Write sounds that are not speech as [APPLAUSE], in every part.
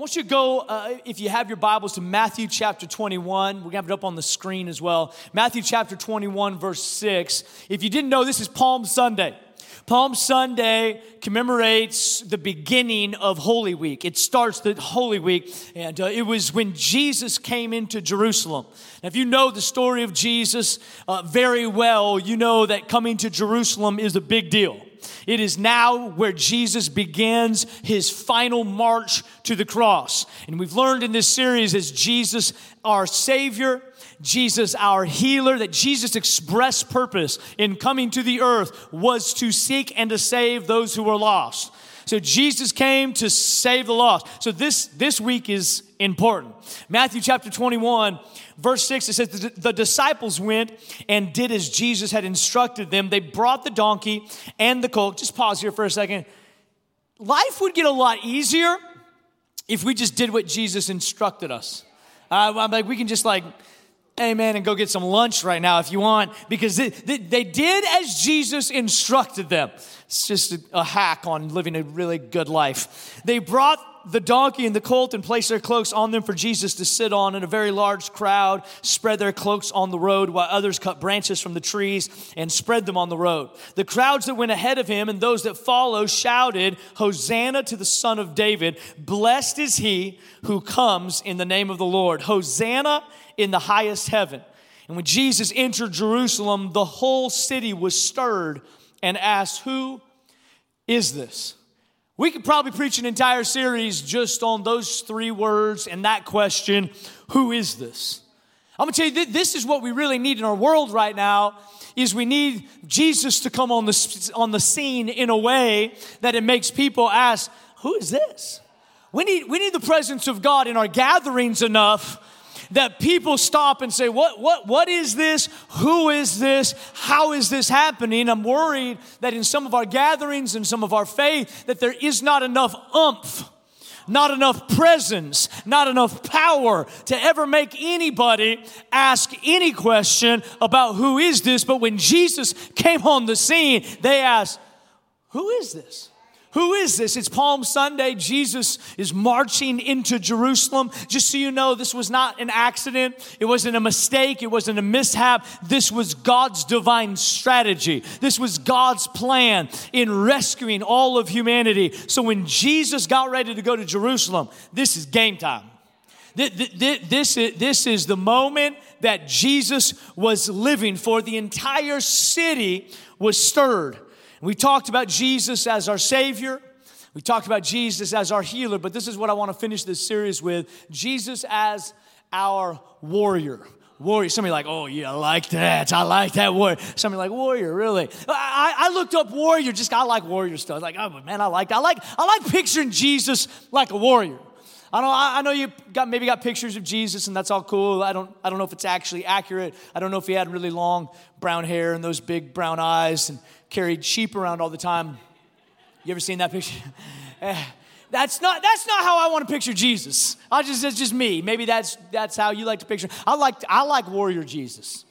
want you to go, uh, if you have your Bibles, to Matthew chapter 21. We're going to have it up on the screen as well. Matthew chapter 21, verse 6. If you didn't know, this is Palm Sunday. Palm Sunday commemorates the beginning of Holy Week. It starts the Holy Week, and uh, it was when Jesus came into Jerusalem. Now, if you know the story of Jesus uh, very well, you know that coming to Jerusalem is a big deal. It is now where Jesus begins his final march to the cross. And we've learned in this series as Jesus, our Savior, Jesus, our healer, that Jesus' express purpose in coming to the earth was to seek and to save those who were lost. So Jesus came to save the lost. So this, this week is important. Matthew chapter 21, verse 6, it says, The disciples went and did as Jesus had instructed them. They brought the donkey and the colt. Just pause here for a second. Life would get a lot easier if we just did what Jesus instructed us. Uh, I'm like, we can just like, amen, and go get some lunch right now if you want, because they, they, they did as Jesus instructed them. It's just a, a hack on living a really good life. They brought the donkey and the colt and placed their cloaks on them for Jesus to sit on, and a very large crowd spread their cloaks on the road, while others cut branches from the trees and spread them on the road. The crowds that went ahead of him and those that followed shouted, Hosanna to the Son of David! Blessed is he who comes in the name of the Lord. Hosanna in the highest heaven. And when Jesus entered Jerusalem, the whole city was stirred and asked, Who is this? We could probably preach an entire series just on those three words and that question Who is this? I'm gonna tell you, this is what we really need in our world right now is we need Jesus to come on the, on the scene in a way that it makes people ask, who is this? We need, we need the presence of God in our gatherings enough that people stop and say, what, what, what is this? Who is this? How is this happening? I'm worried that in some of our gatherings and some of our faith that there is not enough umph not enough presence, not enough power to ever make anybody ask any question about who is this. But when Jesus came on the scene, they asked, Who is this? Who is this? It's Palm Sunday. Jesus is marching into Jerusalem. Just so you know, this was not an accident. It wasn't a mistake. It wasn't a mishap. This was God's divine strategy. This was God's plan in rescuing all of humanity. So when Jesus got ready to go to Jerusalem, this is game time. This is the moment that Jesus was living for. The entire city was stirred. We talked about Jesus as our Savior. We talked about Jesus as our healer, but this is what I want to finish this series with Jesus as our warrior. Warrior. Somebody like, oh yeah, I like that. I like that word. Somebody like warrior, really. I, I looked up warrior. Just I like warrior stuff. Like, oh man, I like that. I like I like picturing Jesus like a warrior. I know, I know you got maybe got pictures of Jesus and that's all cool. I don't, I don't know if it's actually accurate. I don't know if he had really long brown hair and those big brown eyes and carried sheep around all the time. You ever seen that picture? [LAUGHS] Eh, that's not that's not how I want to picture Jesus. I just it's just me. Maybe that's that's how you like to picture. I like I like warrior Jesus.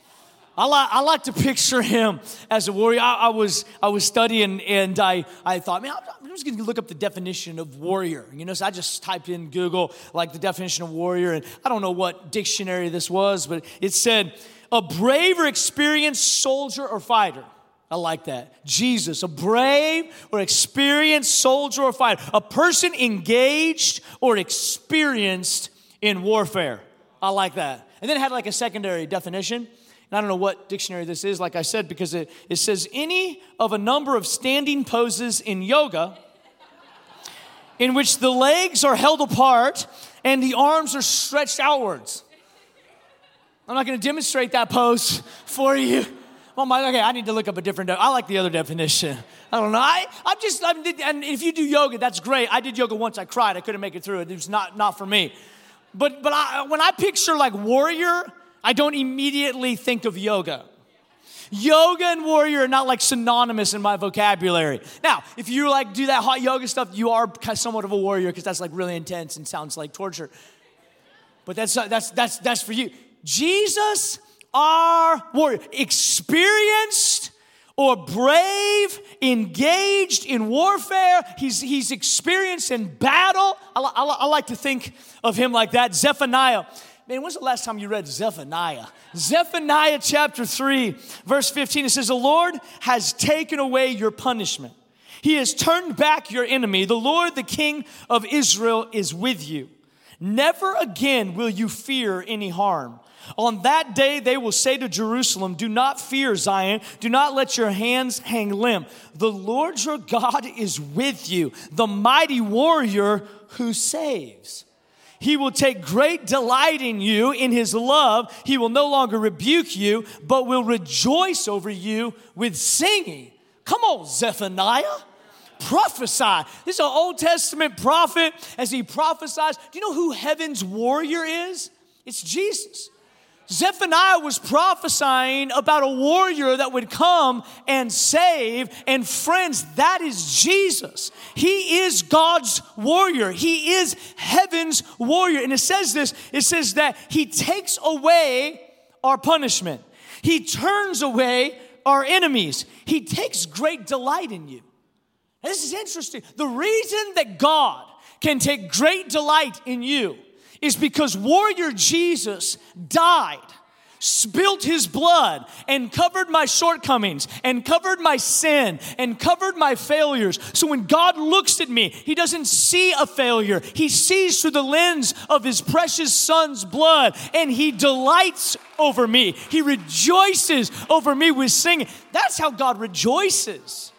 I like, I like to picture him as a warrior. I, I, was, I was studying and I, I thought, man, I'm just going to look up the definition of warrior. You know, so I just typed in Google, like the definition of warrior, and I don't know what dictionary this was, but it said, a brave or experienced soldier or fighter. I like that. Jesus, a brave or experienced soldier or fighter, a person engaged or experienced in warfare. I like that. And then it had like a secondary definition. And I don't know what dictionary this is, like I said, because it, it says any of a number of standing poses in yoga in which the legs are held apart and the arms are stretched outwards. I'm not going to demonstrate that pose [LAUGHS] for you Oh my, okay, I need to look up a different, I like the other definition. I don't know. I, I'm just, I'm, and if you do yoga, that's great. I did yoga once, I cried, I couldn't make it through it. It was not, not for me. But, but I, when I picture like warrior, I don't immediately think of yoga. Yoga and warrior are not like synonymous in my vocabulary. Now, if you like do that hot yoga stuff, you are somewhat of a warrior because that's like really intense and sounds like torture. But that's that's that's that's for you. Jesus our warrior, experienced or brave, engaged in warfare. He's, he's experienced in battle. I, I, I like to think of him like that. Zephaniah. Man, when's the last time you read Zephaniah? Zephaniah chapter 3, verse 15, it says, The Lord has taken away your punishment. He has turned back your enemy. The Lord, the King of Israel, is with you. Never again will you fear any harm. On that day, they will say to Jerusalem, Do not fear, Zion. Do not let your hands hang limp. The Lord your God is with you, the mighty warrior who saves. He will take great delight in you, in his love. He will no longer rebuke you, but will rejoice over you with singing. Come on, Zephaniah prophesy. This is an Old Testament prophet as he prophesies. Do you know who heaven's warrior is? It's Jesus. Zephaniah was prophesying about a warrior that would come and save. And friends, that is Jesus. He is God's warrior. He is heaven's warrior. And it says this it says that He takes away our punishment, He turns away our enemies. He takes great delight in you. This is interesting. The reason that God can take great delight in you is because warrior Jesus died spilt his blood and covered my shortcomings and covered my sin and covered my failures. So when God looks at me, he doesn't see a failure. He sees through the lens of his precious son's blood and he delights over me. He rejoices over me with singing. That's how God rejoices.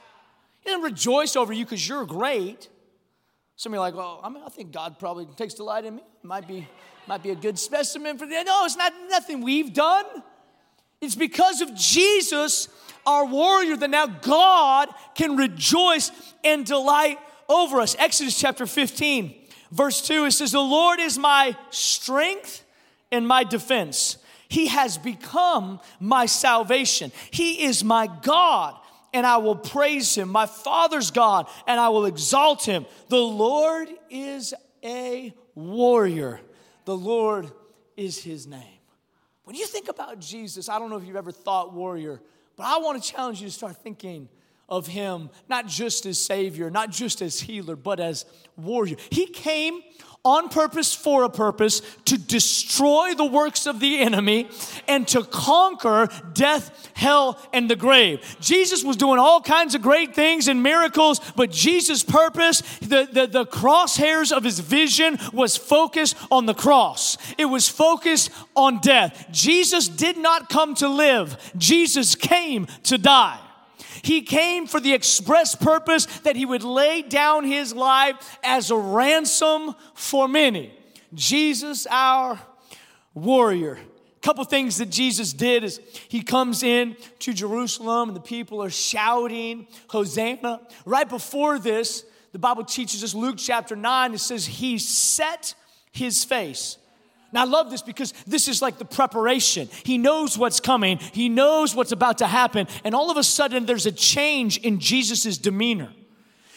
He doesn't rejoice over you because you're great. Some of you are like, well, I mean, I think God probably takes delight in me. Might be, might be a good specimen for that. No, it's not nothing we've done. It's because of Jesus, our warrior, that now God can rejoice and delight over us. Exodus chapter 15, verse 2, it says, The Lord is my strength and my defense. He has become my salvation. He is my God and I will praise him, my Father's God, and I will exalt him. The Lord is a warrior, the Lord is his name. When you think about Jesus, I don't know if you've ever thought warrior, but I want to challenge you to start thinking of him not just as Savior, not just as healer, but as warrior. He came on purpose for a purpose to destroy the works of the enemy and to conquer death, hell, and the grave. Jesus was doing all kinds of great things and miracles, but Jesus' purpose, the, the, the crosshairs of his vision was focused on the cross. It was focused on death. Jesus did not come to live, Jesus came to die. He came for the express purpose that he would lay down his life as a ransom for many. Jesus, our warrior. A couple things that Jesus did is he comes in to Jerusalem and the people are shouting, Hosanna. Right before this, the Bible teaches us, Luke chapter 9, it says, He set his face. Now, I love this because this is like the preparation. He knows what's coming, he knows what's about to happen, and all of a sudden there's a change in Jesus' demeanor.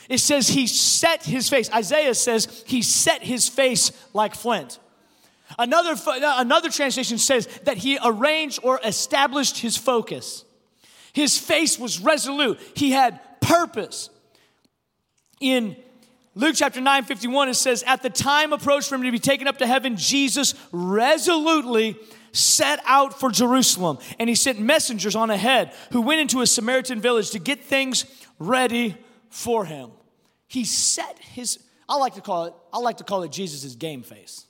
It says he set his face. Isaiah says he set his face like flint. Another, another translation says that he arranged or established his focus. His face was resolute, he had purpose. In Luke chapter 9, 51, it says, At the time approached for him to be taken up to heaven, Jesus resolutely set out for Jerusalem. And he sent messengers on ahead who went into a Samaritan village to get things ready for him. He set his, I like to call it, I like to call it Jesus' game face.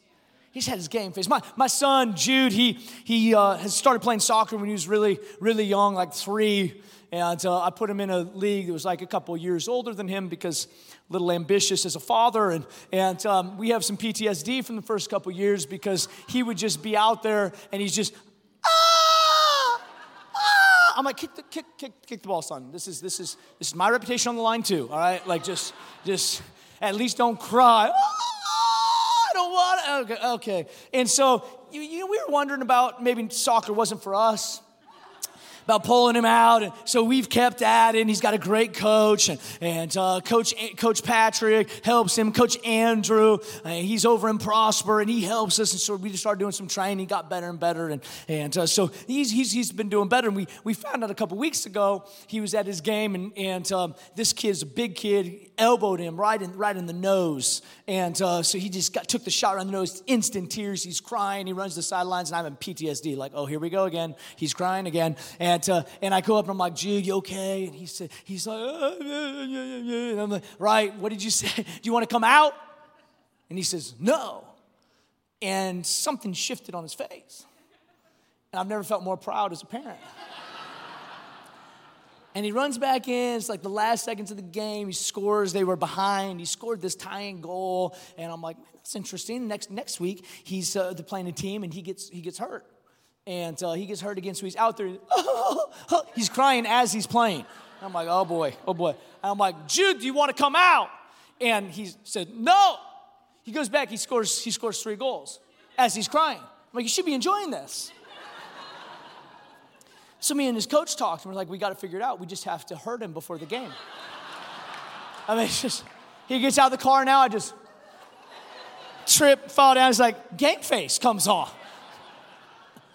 He's had his game face. My, my son, Jude, he, he uh, has started playing soccer when he was really, really young, like three. And uh, I put him in a league that was like a couple years older than him because a little ambitious as a father. And, and um, we have some PTSD from the first couple years because he would just be out there and he's just, ah, ah. I'm like, kick the, kick, kick, kick the ball, son. This is, this, is, this is my reputation on the line too, all right? Like just, just at least don't cry. Ah, I don't want it. Okay, okay. And so, you, you we were wondering about maybe soccer wasn't for us about pulling him out. And so we've kept at it. And he's got a great coach. And, and uh, Coach, coach Patrick helps him. Coach Andrew, uh, he's over in Prosper and he helps us. And so we just started doing some training. He got better and better. And, and uh, so he's, he's, he's been doing better. And we, we found out a couple weeks ago he was at his game. And, and um, this kid's a big kid, elbowed him right in, right in the nose. And uh, so he just got, took the shot around the nose, instant tears. He's crying. He runs to the sidelines. And I'm in PTSD, like, oh, here we go again. He's crying again. And, uh, and I go up and I'm like, Jude, you okay? And he said, he's like, uh, yeah, yeah, yeah. and I'm like, right, what did you say? [LAUGHS] Do you want to come out? And he says, no. And something shifted on his face. And I've never felt more proud as a parent. And he runs back in. It's like the last seconds of the game. He scores. They were behind. He scored this tying goal. And I'm like, man, that's interesting. Next next week, he's uh, playing a team and he gets he gets hurt and uh, he gets hurt again, so he's out there. [LAUGHS] he's crying as he's playing. I'm like, oh boy, oh boy. And I'm like, Jude, do you want to come out? And he said, no. He goes back, he scores, he scores three goals as he's crying. I'm like, you should be enjoying this. So me and his coach talked, and we're like, we got to figure it out. We just have to hurt him before the game. [LAUGHS] I mean, it's just, he gets out of the car now, I just trip, fall down. It's like, game face comes off.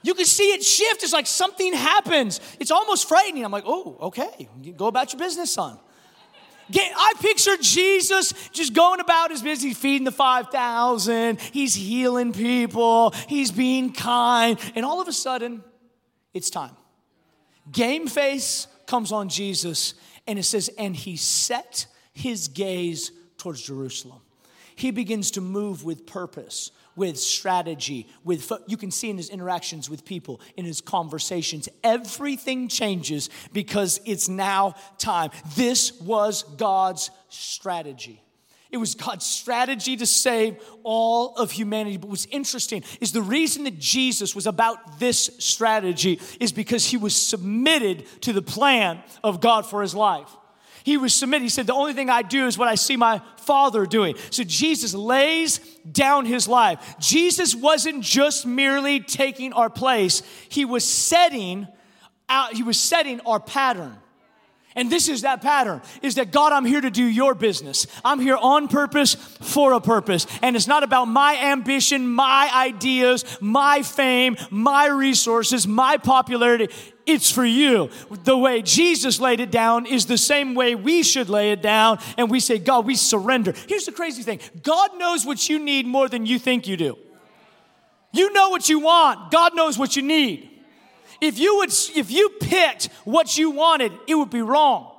You can see it shift. It's like something happens. It's almost frightening. I'm like, oh, okay, go about your business, son. I picture Jesus just going about his business, feeding the 5,000, he's healing people, he's being kind, and all of a sudden, it's time. Game face comes on Jesus, and it says, and he set his gaze towards Jerusalem. He begins to move with purpose with strategy, with you can see in his interactions with people, in his conversations. Everything changes because it's now time. This was God's strategy. It was God's strategy to save all of humanity. But what's interesting is the reason that Jesus was about this strategy is because he was submitted to the plan of God for his life. He was submitted. He said, The only thing I do is what I see my Father doing. So Jesus lays down his life. Jesus wasn't just merely taking our place, he was setting out, he was setting our pattern. And this is that pattern is that God, I'm here to do your business. I'm here on purpose for a purpose. And it's not about my ambition, my ideas, my fame, my resources, my popularity. It's for you. The way Jesus laid it down is the same way we should lay it down. And we say, God, we surrender. Here's the crazy thing God knows what you need more than you think you do. You know what you want, God knows what you need. If you would, if you picked what you wanted, it would be wrong.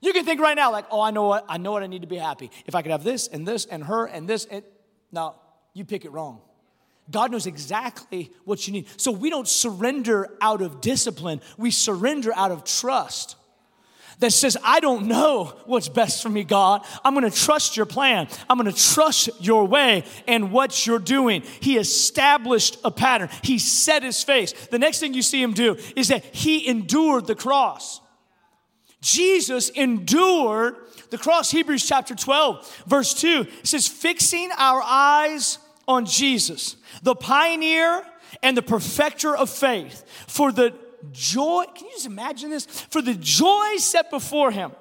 You can think right now, like, oh, I know what I know what I need to be happy. If I could have this and this and her and this, and no, you pick it wrong. God knows exactly what you need. So we don't surrender out of discipline, we surrender out of trust. That says, I don't know what's best for me, God. I'm gonna trust your plan. I'm gonna trust your way and what you're doing. He established a pattern, He set His face. The next thing you see Him do is that He endured the cross. Jesus endured the cross. Hebrews chapter 12, verse 2 says, fixing our eyes on Jesus, the pioneer and the perfecter of faith, for the joy, can you just imagine this? For the joy set before him,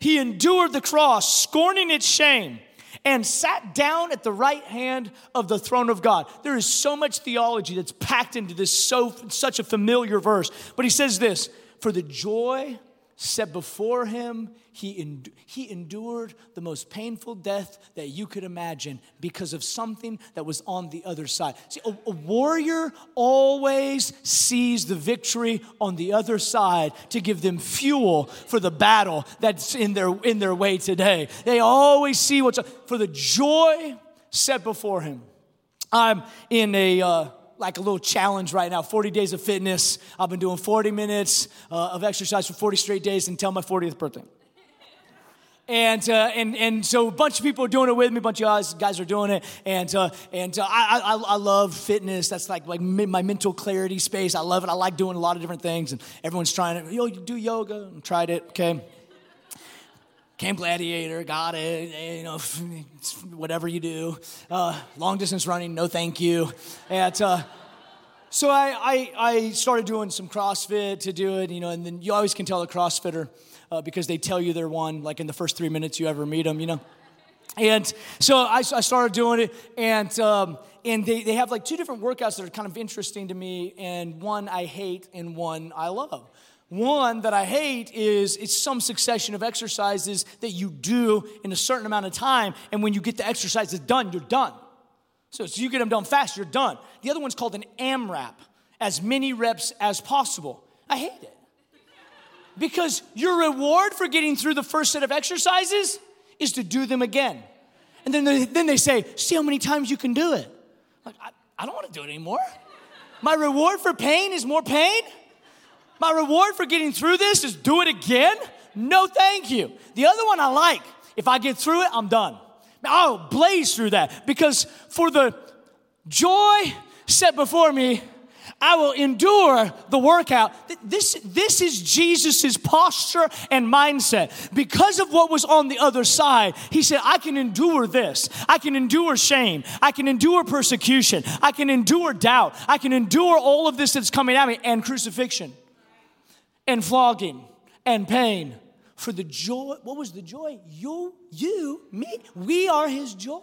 he endured the cross, scorning its shame, and sat down at the right hand of the throne of God. There is so much theology that's packed into this so such a familiar verse. But he says this, for the joy set before him, he, endu- he endured the most painful death that you could imagine because of something that was on the other side. See, a, a warrior always sees the victory on the other side to give them fuel for the battle that's in their, in their way today. They always see what's for the joy set before him. I'm in a. Uh, like a little challenge right now 40 days of fitness. I've been doing 40 minutes uh, of exercise for 40 straight days until my 40th birthday. And, uh, and, and so a bunch of people are doing it with me, a bunch of guys, guys are doing it. And, uh, and uh, I, I, I love fitness. That's like, like my mental clarity space. I love it. I like doing a lot of different things. And everyone's trying it. Yo, do yoga. I tried it, okay. Camp Gladiator, got it. You know, [LAUGHS] whatever you do. Uh, long distance running, no thank you. And, uh, So I, I, I started doing some CrossFit to do it, you know, and then you always can tell a CrossFitter uh, because they tell you they're one, like in the first three minutes you ever meet them, you know. And so I, I started doing it, and um, and they, they have like two different workouts that are kind of interesting to me, and one I hate and one I love. One that I hate is it's some succession of exercises that you do in a certain amount of time, and when you get the exercises done, you're done. So, so you get them done fast, you're done. The other one's called an AMRAP, as many reps as possible. I hate it. Because your reward for getting through the first set of exercises is to do them again. And then they, then they say, see how many times you can do it. Like, I, I don't want to do it anymore. My reward for pain is more pain. My reward for getting through this is do it again. No, thank you. The other one I like. If I get through it, I'm done. I'll blaze through that because for the joy set before me, I will endure the workout. This, this is Jesus' posture and mindset. Because of what was on the other side, he said, I can endure this. I can endure shame. I can endure persecution. I can endure doubt. I can endure all of this that's coming at me and crucifixion and flogging and pain. For the joy, what was the joy? You, you, me, we are his joy.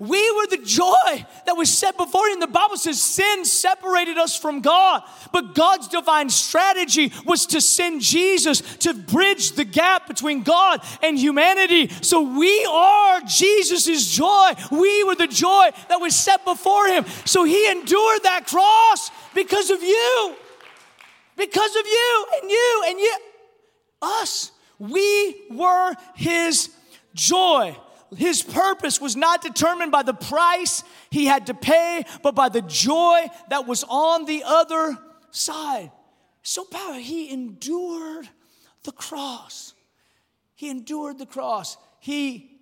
We were the joy that was set before him. The Bible says sin separated us from God, but God's divine strategy was to send Jesus to bridge the gap between God and humanity. So we are Jesus' joy. We were the joy that was set before him. So he endured that cross because of you, because of you and you and you, us. We were his joy. His purpose was not determined by the price he had to pay, but by the joy that was on the other side. So powerful. He endured the cross. He endured the cross. He,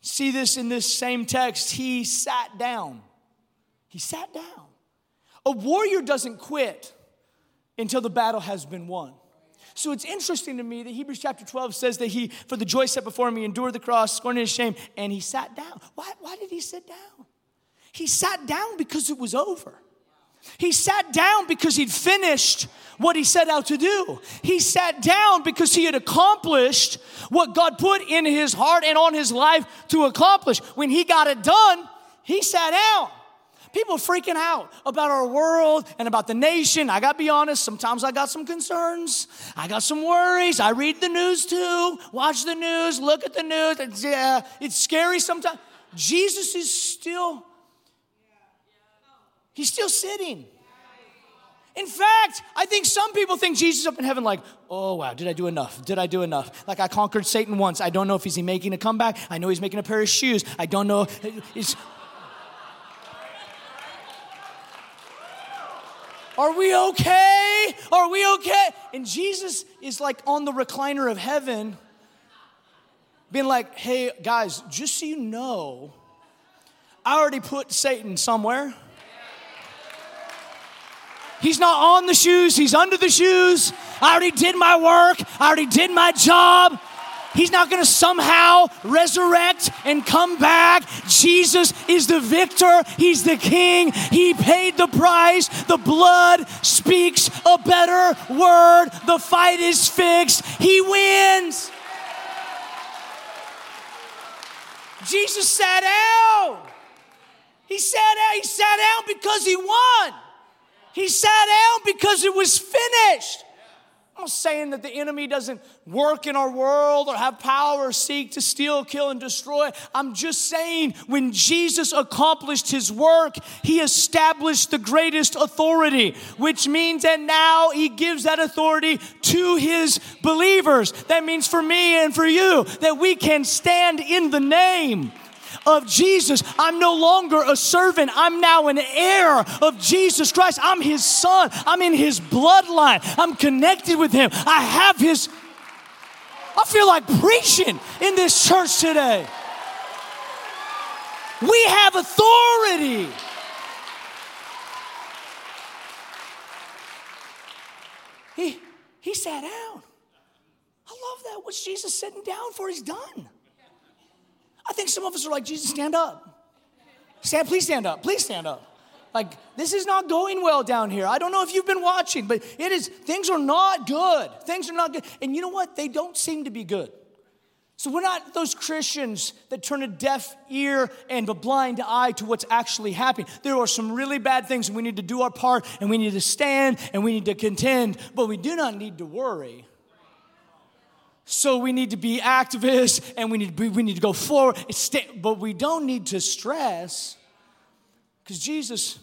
see this in this same text, he sat down. He sat down. A warrior doesn't quit until the battle has been won. So it's interesting to me that Hebrews chapter 12 says that he, for the joy set before he endured the cross, scorning his shame, and he sat down. Why, why did he sit down? He sat down because it was over. He sat down because he'd finished what he set out to do. He sat down because he had accomplished what God put in his heart and on his life to accomplish. When he got it done, he sat down. People freaking out about our world and about the nation. I got to be honest, sometimes I got some concerns. I got some worries. I read the news too, watch the news, look at the news. It's, yeah, it's scary sometimes. Jesus is still, he's still sitting. In fact, I think some people think Jesus up in heaven, like, oh wow, did I do enough? Did I do enough? Like I conquered Satan once. I don't know if he's making a comeback. I know he's making a pair of shoes. I don't know. It's, Are we okay? Are we okay? And Jesus is like on the recliner of heaven, being like, hey, guys, just so you know, I already put Satan somewhere. He's not on the shoes, he's under the shoes. I already did my work, I already did my job. He's not going to somehow resurrect and come back. Jesus is the victor. He's the king. He paid the price. The blood speaks a better word. The fight is fixed. He wins. Jesus sat down. He sat down. He sat down because he won. He sat down because it was finished. I'm saying that the enemy doesn't work in our world or have power or seek to steal, kill, and destroy. I'm just saying when Jesus accomplished his work, he established the greatest authority, which means that now he gives that authority to his believers. That means for me and for you that we can stand in the name of Jesus. I'm no longer a servant. I'm now an heir of Jesus Christ. I'm his son. I'm in his bloodline. I'm connected with him. I have his. I feel like preaching in this church today. We have authority. He, he sat down. I love that. What's Jesus sitting down for? He's done. I think some of us are like, Jesus, stand up. Stand, please stand up. Please stand up. Like, this is not going well down here. I don't know if you've been watching, but it is, things are not good. Things are not good. And you know what? They don't seem to be good. So we're not those Christians that turn a deaf ear and a blind eye to what's actually happening. There are some really bad things, and we need to do our part, and we need to stand, and we need to contend, but we do not need to worry. So we need to be activists, and we need to, be, we need to go forward, but we don't need to stress because Jesus,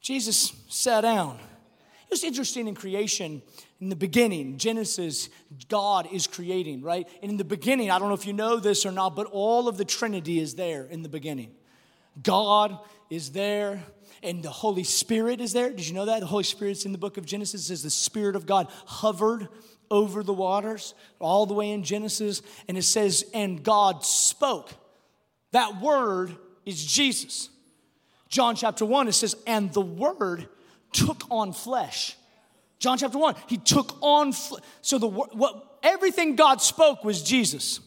Jesus sat down. It was interesting in creation. In the beginning, Genesis, God is creating, right? And in the beginning, I don't know if you know this or not, but all of the Trinity is there in the beginning. God is there, and the Holy Spirit is there. Did you know that? The Holy Spirit's in the book of Genesis. Says the Spirit of God hovered over the waters, all the way in Genesis. And it says, and God spoke. That word is Jesus. John chapter 1, it says, and the word took on flesh. John chapter 1, he took on flesh. So the what everything God spoke was Jesus.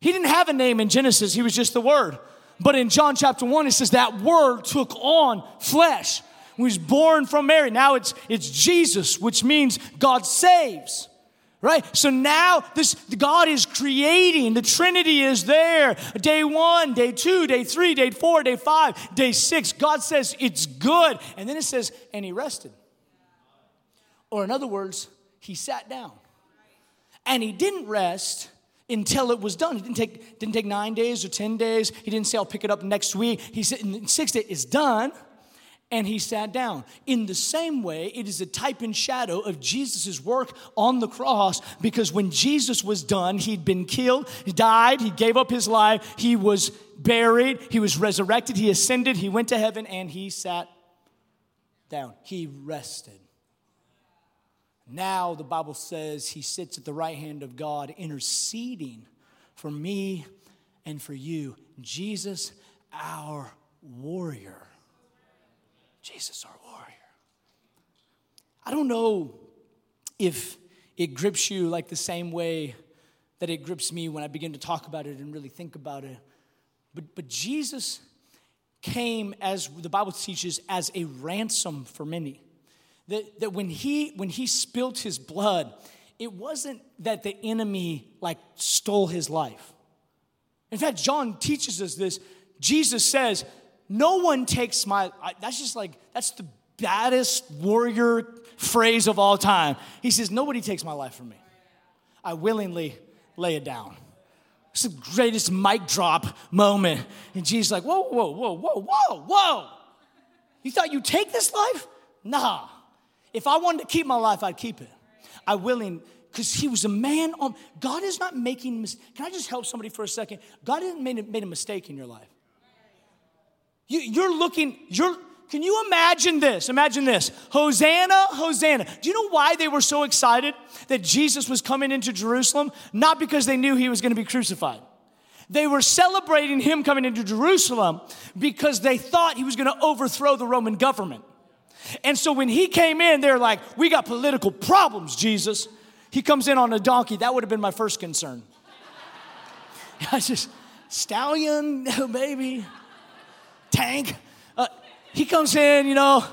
He didn't have a name in Genesis, he was just the word. But in John chapter 1, it says that word took on flesh. He was born from Mary. Now it's it's Jesus, which means God saves right? So now this God is creating. The Trinity is there. Day one, day two, day three, day four, day five, day six. God says it's good. And then it says, and he rested. Or in other words, he sat down. And he didn't rest until it was done. He didn't take, didn't take nine days or 10 days. He didn't say, I'll pick it up next week. He said, in six days, it's done and he sat down. In the same way, it is a type and shadow of Jesus' work on the cross because when Jesus was done, he'd been killed, he died, he gave up his life, he was buried, he was resurrected, he ascended, he went to heaven, and he sat down. He rested. Now, the Bible says he sits at the right hand of God, interceding for me and for you. Jesus, our warrior. Jesus, our warrior. I don't know if it grips you like the same way that it grips me when I begin to talk about it and really think about it. But, but Jesus came, as the Bible teaches, as a ransom for many. That, that when, he, when he spilt his blood, it wasn't that the enemy like stole his life. In fact, John teaches us this. Jesus says, no one takes my, that's just like, that's the baddest warrior phrase of all time. He says, Nobody takes my life from me. I willingly lay it down. It's the greatest mic drop moment. And Jesus like, whoa, whoa, whoa, whoa, whoa, whoa. You thought you'd take this life? Nah. If I wanted to keep my life, I'd keep it. I willing, because he was a man on, God is not making, can I just help somebody for a second? God hasn't made, made a mistake in your life. You, you're looking, you're, can you imagine this? Imagine this. Hosanna, Hosanna. Do you know why they were so excited that Jesus was coming into Jerusalem? Not because they knew he was going to be crucified. They were celebrating him coming into Jerusalem because they thought he was going to overthrow the Roman government. And so when he came in, they're like, We got political problems, Jesus. He comes in on a donkey. That would have been my first concern. [LAUGHS] I just, stallion, [LAUGHS] baby tank. Uh, he comes in, you know.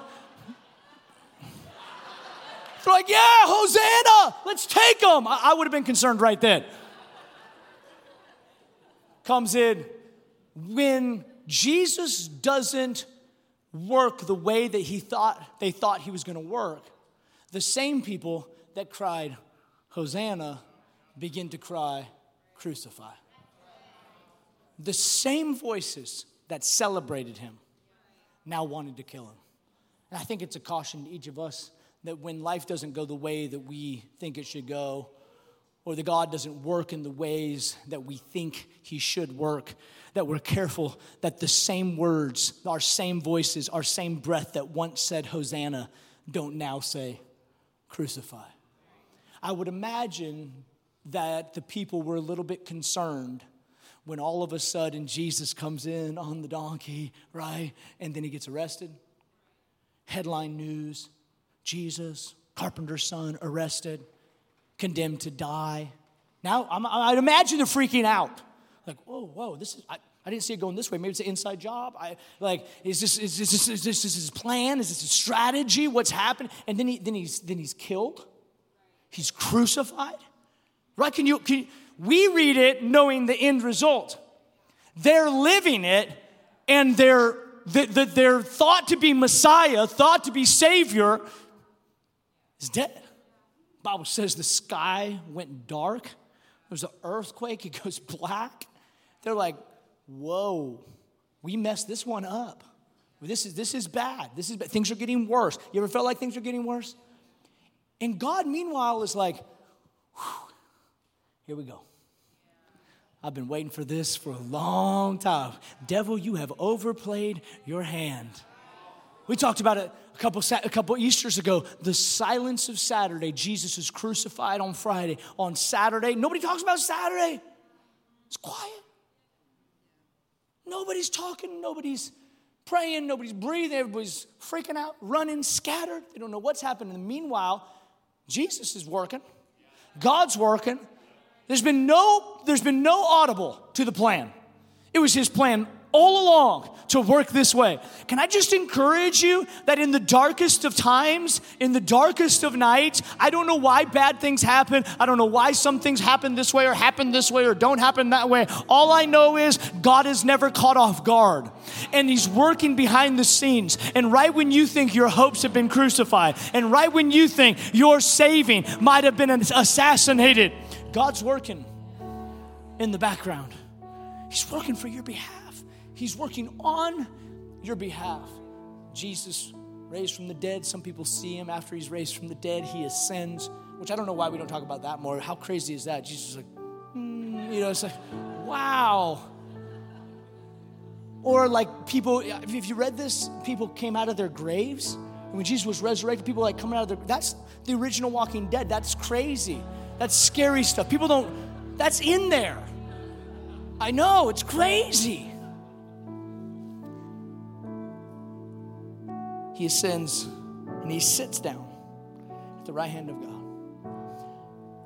They're like, yeah, Hosanna, let's take him. I, I would have been concerned right then. Comes in when Jesus doesn't work the way that he thought they thought he was going to work. The same people that cried Hosanna begin to cry crucify. The same voices that celebrated him now wanted to kill him. And I think it's a caution to each of us that when life doesn't go the way that we think it should go, or the God doesn't work in the ways that we think He should work, that we're careful that the same words, our same voices, our same breath that once said Hosanna don't now say crucify. I would imagine that the people were a little bit concerned when all of a sudden Jesus comes in on the donkey, right? And then he gets arrested. Headline news Jesus, carpenter's son, arrested, condemned to die. Now, i would imagine they're freaking out. Like, whoa, whoa, this is, I, I didn't see it going this way. Maybe it's an inside job. I like, is this is this, is this, is this his plan? Is this a strategy? What's happened? And then he then he's then he's killed. He's crucified. Right? Can you, can you we read it knowing the end result. They're living it, and they're the, the, they're thought to be Messiah, thought to be Savior, is dead. Bible says the sky went dark. There's an earthquake, it goes [LAUGHS] black. They're like, whoa, we messed this one up. This is, this is bad. This is bad. Things are getting worse. You ever felt like things are getting worse? And God, meanwhile, is like, here we go. I've been waiting for this for a long time. Devil, you have overplayed your hand. We talked about it a couple, a couple Easters ago. The silence of Saturday. Jesus is crucified on Friday. On Saturday, nobody talks about Saturday. It's quiet. Nobody's talking. Nobody's praying. Nobody's breathing. Everybody's freaking out, running, scattered. They don't know what's happening. Meanwhile, Jesus is working. God's working. There's been no, there's been no audible to the plan. It was his plan all along to work this way. Can I just encourage you that in the darkest of times, in the darkest of nights, I don't know why bad things happen. I don't know why some things happen this way or happen this way or don't happen that way. All I know is God is never caught off guard. And He's working behind the scenes. And right when you think your hopes have been crucified, and right when you think your saving might have been assassinated, God's working in the background. He's working for your behalf. He's working on your behalf. Jesus raised from the dead. Some people see him after he's raised from the dead. He ascends, which I don't know why we don't talk about that more. How crazy is that? Jesus is like, mm, you know, it's like, wow. Or like people, if you read this, people came out of their graves. When Jesus was resurrected, people like coming out of their, that's the original Walking Dead. That's crazy. That's scary stuff. People don't, that's in there. I know, it's crazy. he ascends and he sits down at the right hand of God.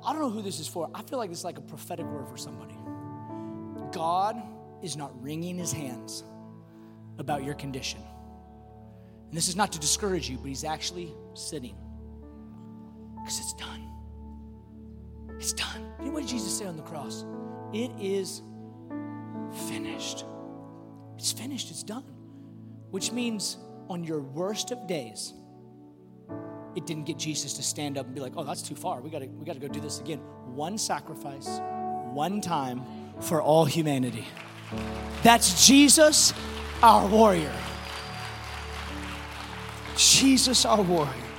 I don't know who this is for. I feel like this is like a prophetic word for somebody. God is not wringing his hands about your condition. And this is not to discourage you, but he's actually sitting Jesus say on the cross? It is finished. It's finished, it's done. Which means on your worst of days, it didn't get Jesus to stand up and be like, oh, that's too far. We gotta, we gotta go do this again. One sacrifice, one time for all humanity. That's Jesus, our warrior. Jesus, our warrior.